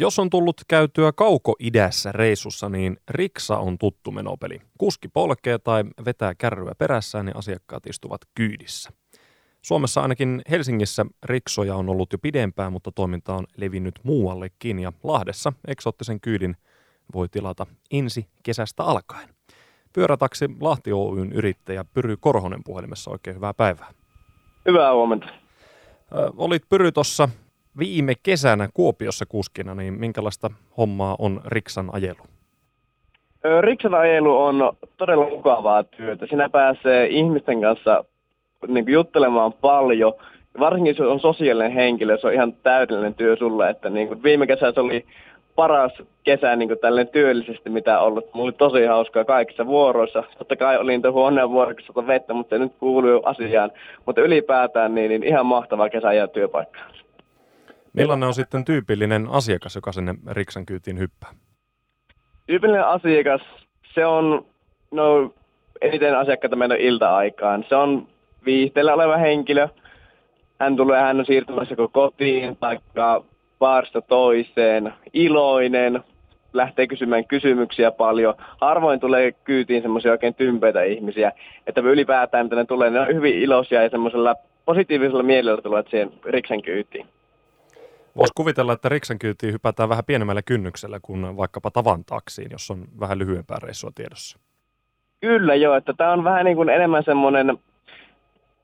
Jos on tullut käytyä kauko-idässä reissussa, niin riksa on tuttu menopeli. Kuski polkee tai vetää kärryä perässään ja asiakkaat istuvat kyydissä. Suomessa ainakin Helsingissä riksoja on ollut jo pidempään, mutta toiminta on levinnyt muuallekin ja Lahdessa eksoottisen kyydin voi tilata ensi kesästä alkaen. Pyörätaksi Lahti Oyn yrittäjä Pyry Korhonen puhelimessa. Oikein hyvää päivää. Hyvää huomenta. Ö, olit Pyry tuossa viime kesänä Kuopiossa kuskina, niin minkälaista hommaa on Riksan ajelu? Riksan ajelu on todella mukavaa työtä. Sinä pääsee ihmisten kanssa niin kuin juttelemaan paljon. Varsinkin se on sosiaalinen henkilö, se on ihan täydellinen työ sulle. Että niin kuin viime kesä se oli paras kesä niin kuin työllisesti, mitä on ollut. Mulla oli tosi hauskaa kaikissa vuoroissa. Totta kai olin tuohon onneen vuorossa vettä, mutta se nyt kuuluu asiaan. Mutta ylipäätään niin, niin ihan mahtava kesä ja työpaikka. Millainen on sitten tyypillinen asiakas, joka sinne Riksan kyytiin hyppää? Tyypillinen asiakas, se on, no eniten asiakkaita meillä ilta-aikaan. Se on viihteellä oleva henkilö. Hän tulee, hän on siirtymässä kotiin tai baarista toiseen, iloinen, lähtee kysymään kysymyksiä paljon. Harvoin tulee kyytiin semmoisia oikein tympeitä ihmisiä, että ylipäätään mitä ne tulee, ne on hyvin iloisia ja semmoisella positiivisella mielellä tulevat siihen riksen kyytiin. Voisi kuvitella, että riksen kyytiin hypätään vähän pienemmällä kynnyksellä kuin vaikkapa tavan taksiin, jos on vähän lyhyempää reissua tiedossa. Kyllä joo, että tämä on vähän niin kuin enemmän semmoinen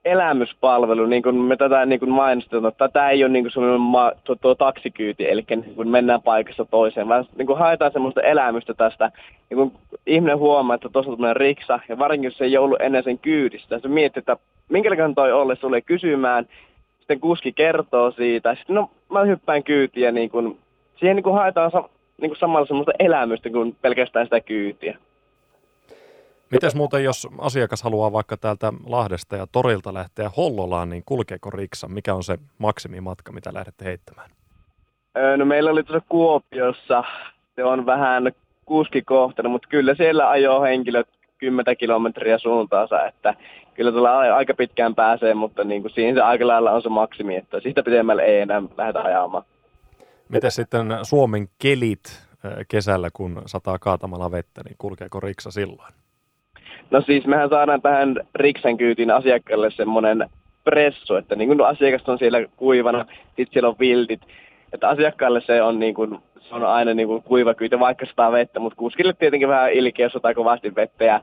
elämyspalvelu, niin kuin me tätä niin kuin mainostetaan, että tätä ei ole niin kuin semmoinen ma- tuo, tuo taksikyyti, eli niin kuin mennään paikassa toiseen, vaan niin kuin haetaan semmoista elämystä tästä. Niin kuin ihminen huomaa, että tuossa on riksa, ja varsinkin jos se ei ollut ennen sen kyydistä, se miettii, että minkälainen toi olle sulle kysymään, sitten kuski kertoo siitä, sitten no mä hyppään kyytiä, niin kuin, siihen niin kuin haetaan sa- niin kuin samalla semmoista elämystä kuin pelkästään sitä kyytiä. Mites muuten, jos asiakas haluaa vaikka täältä Lahdesta ja torilta lähteä Hollolaan, niin kulkeeko Riksa? Mikä on se maksimimatka, mitä lähdette heittämään? no meillä oli tuossa Kuopiossa, se on vähän kuskikohtana, mutta kyllä siellä ajoo henkilöt 10 kilometriä suuntaansa, että kyllä tuolla aika pitkään pääsee, mutta niin kuin siinä se aika lailla on se maksimi, että siitä pidemmälle ei enää lähdetä ajamaan. Miten sitten Suomen kelit kesällä, kun sataa kaatamalla vettä, niin kulkeeko Riksa silloin? No siis mehän saadaan tähän Riksen kyytiin asiakkaalle semmoinen presso, että niin kuin asiakas on siellä kuivana, sitten siellä on viltit. Että asiakkaalle se on, niin kuin, se on aina niin kuin kuiva kyyti, vaikka sitä vettä, mutta kuskille tietenkin vähän ilkeä, jos sataa kovasti vettä. Ja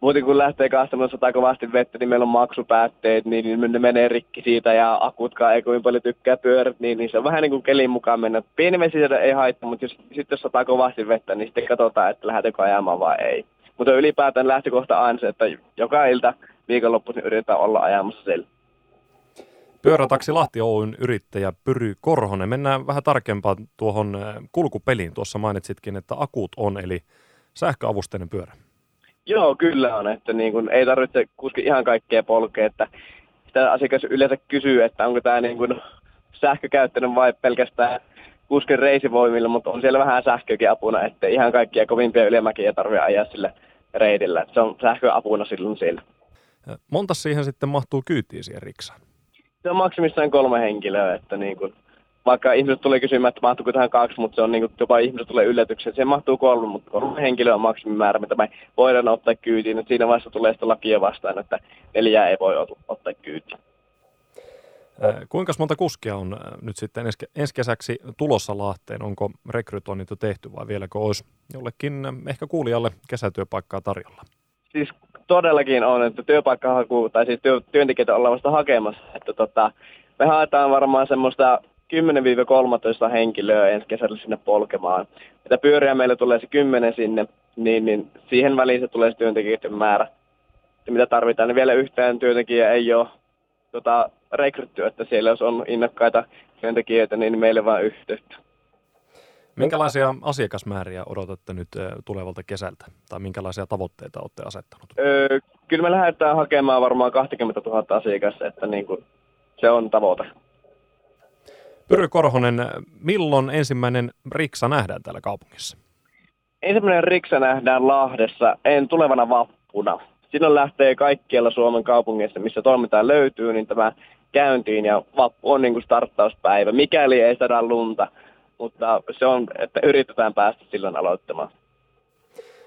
muuten kun lähtee kaastamaan sataa kovasti vettä, niin meillä on maksupäätteet, niin, ne menee rikki siitä ja akutkaan ei kovin paljon tykkää pyörät, niin, niin se on vähän niin kuin kelin mukaan mennä. Pieni vesi ei haittaa, mutta jos, sitten jos sataa kovasti vettä, niin sitten katsotaan, että lähdetäänkö ajamaan vai ei. Mutta ylipäätään lähtökohta aina se, että joka ilta viikonloppuisin yritetään olla ajamassa siellä. Pyörätaksi Lahti Oyn yrittäjä Pyry Korhonen. Mennään vähän tarkempaan tuohon kulkupeliin. Tuossa mainitsitkin, että akut on, eli sähköavusteinen pyörä. Joo, kyllä on. Että niin kun ei tarvitse kuski ihan kaikkea polkea. Että sitä asiakas yleensä kysyy, että onko tämä niin kun sähkökäyttöinen vai pelkästään kuskin reisivoimilla, mutta on siellä vähän sähköäkin apuna, että ihan kaikkia kovimpia ylimäkiä tarvitse ajaa sillä reitillä. Se on sähköapuna silloin siellä. Monta siihen sitten mahtuu kyytiin siihen riksaan? Se on maksimissaan kolme henkilöä, että niin kuin, vaikka ihmiset tulee kysymään, että mahtuuko tähän kaksi, mutta se on niin kuin, jopa ihmiset tulee yllätyksen. Se mahtuu kolme, mutta kolme henkilöä on maksimimäärä, mitä me voidaan ottaa kyytiin. Että siinä vaiheessa tulee sitä lakia vastaan, että neljää ei voi ottaa kyytiin. Kuinka monta kuskia on nyt sitten ensi kesäksi tulossa Lahteen? Onko rekrytoinnit jo tehty vai vieläkö olisi jollekin ehkä kuulijalle kesätyöpaikkaa tarjolla? Siis todellakin on, että työpaikkahaku tai siis työ, työntekijöitä ollaan vasta hakemassa. Että tota, me haetaan varmaan semmoista 10-13 henkilöä ensi kesällä sinne polkemaan. Että pyöriä meille tulee se 10 sinne, niin, niin siihen väliin se tulee se työntekijöiden määrä. Ja mitä tarvitaan, niin vielä yhtään työntekijä ei ole tota, rekrytty, että siellä jos on innokkaita työntekijöitä, niin meille vaan yhteyttä. Minkälaisia asiakasmääriä odotatte nyt tulevalta kesältä, tai minkälaisia tavoitteita olette asettanut? Öö, kyllä me lähdetään hakemaan varmaan 20 000 asiakasta, että niin kuin se on tavoite. Pyry Korhonen, milloin ensimmäinen riksa nähdään täällä kaupungissa? Ensimmäinen riksa nähdään Lahdessa en tulevana vappuna silloin lähtee kaikkialla Suomen kaupungeissa, missä toimintaa löytyy, niin tämä käyntiin ja vappu on niin kuin starttauspäivä, mikäli ei saada lunta. Mutta se on, että yritetään päästä silloin aloittamaan.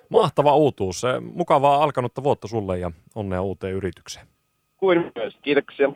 Mahtava uutuus. Mukavaa alkanutta vuotta sulle ja onnea uuteen yritykseen. Kuin myös. Kiitoksia.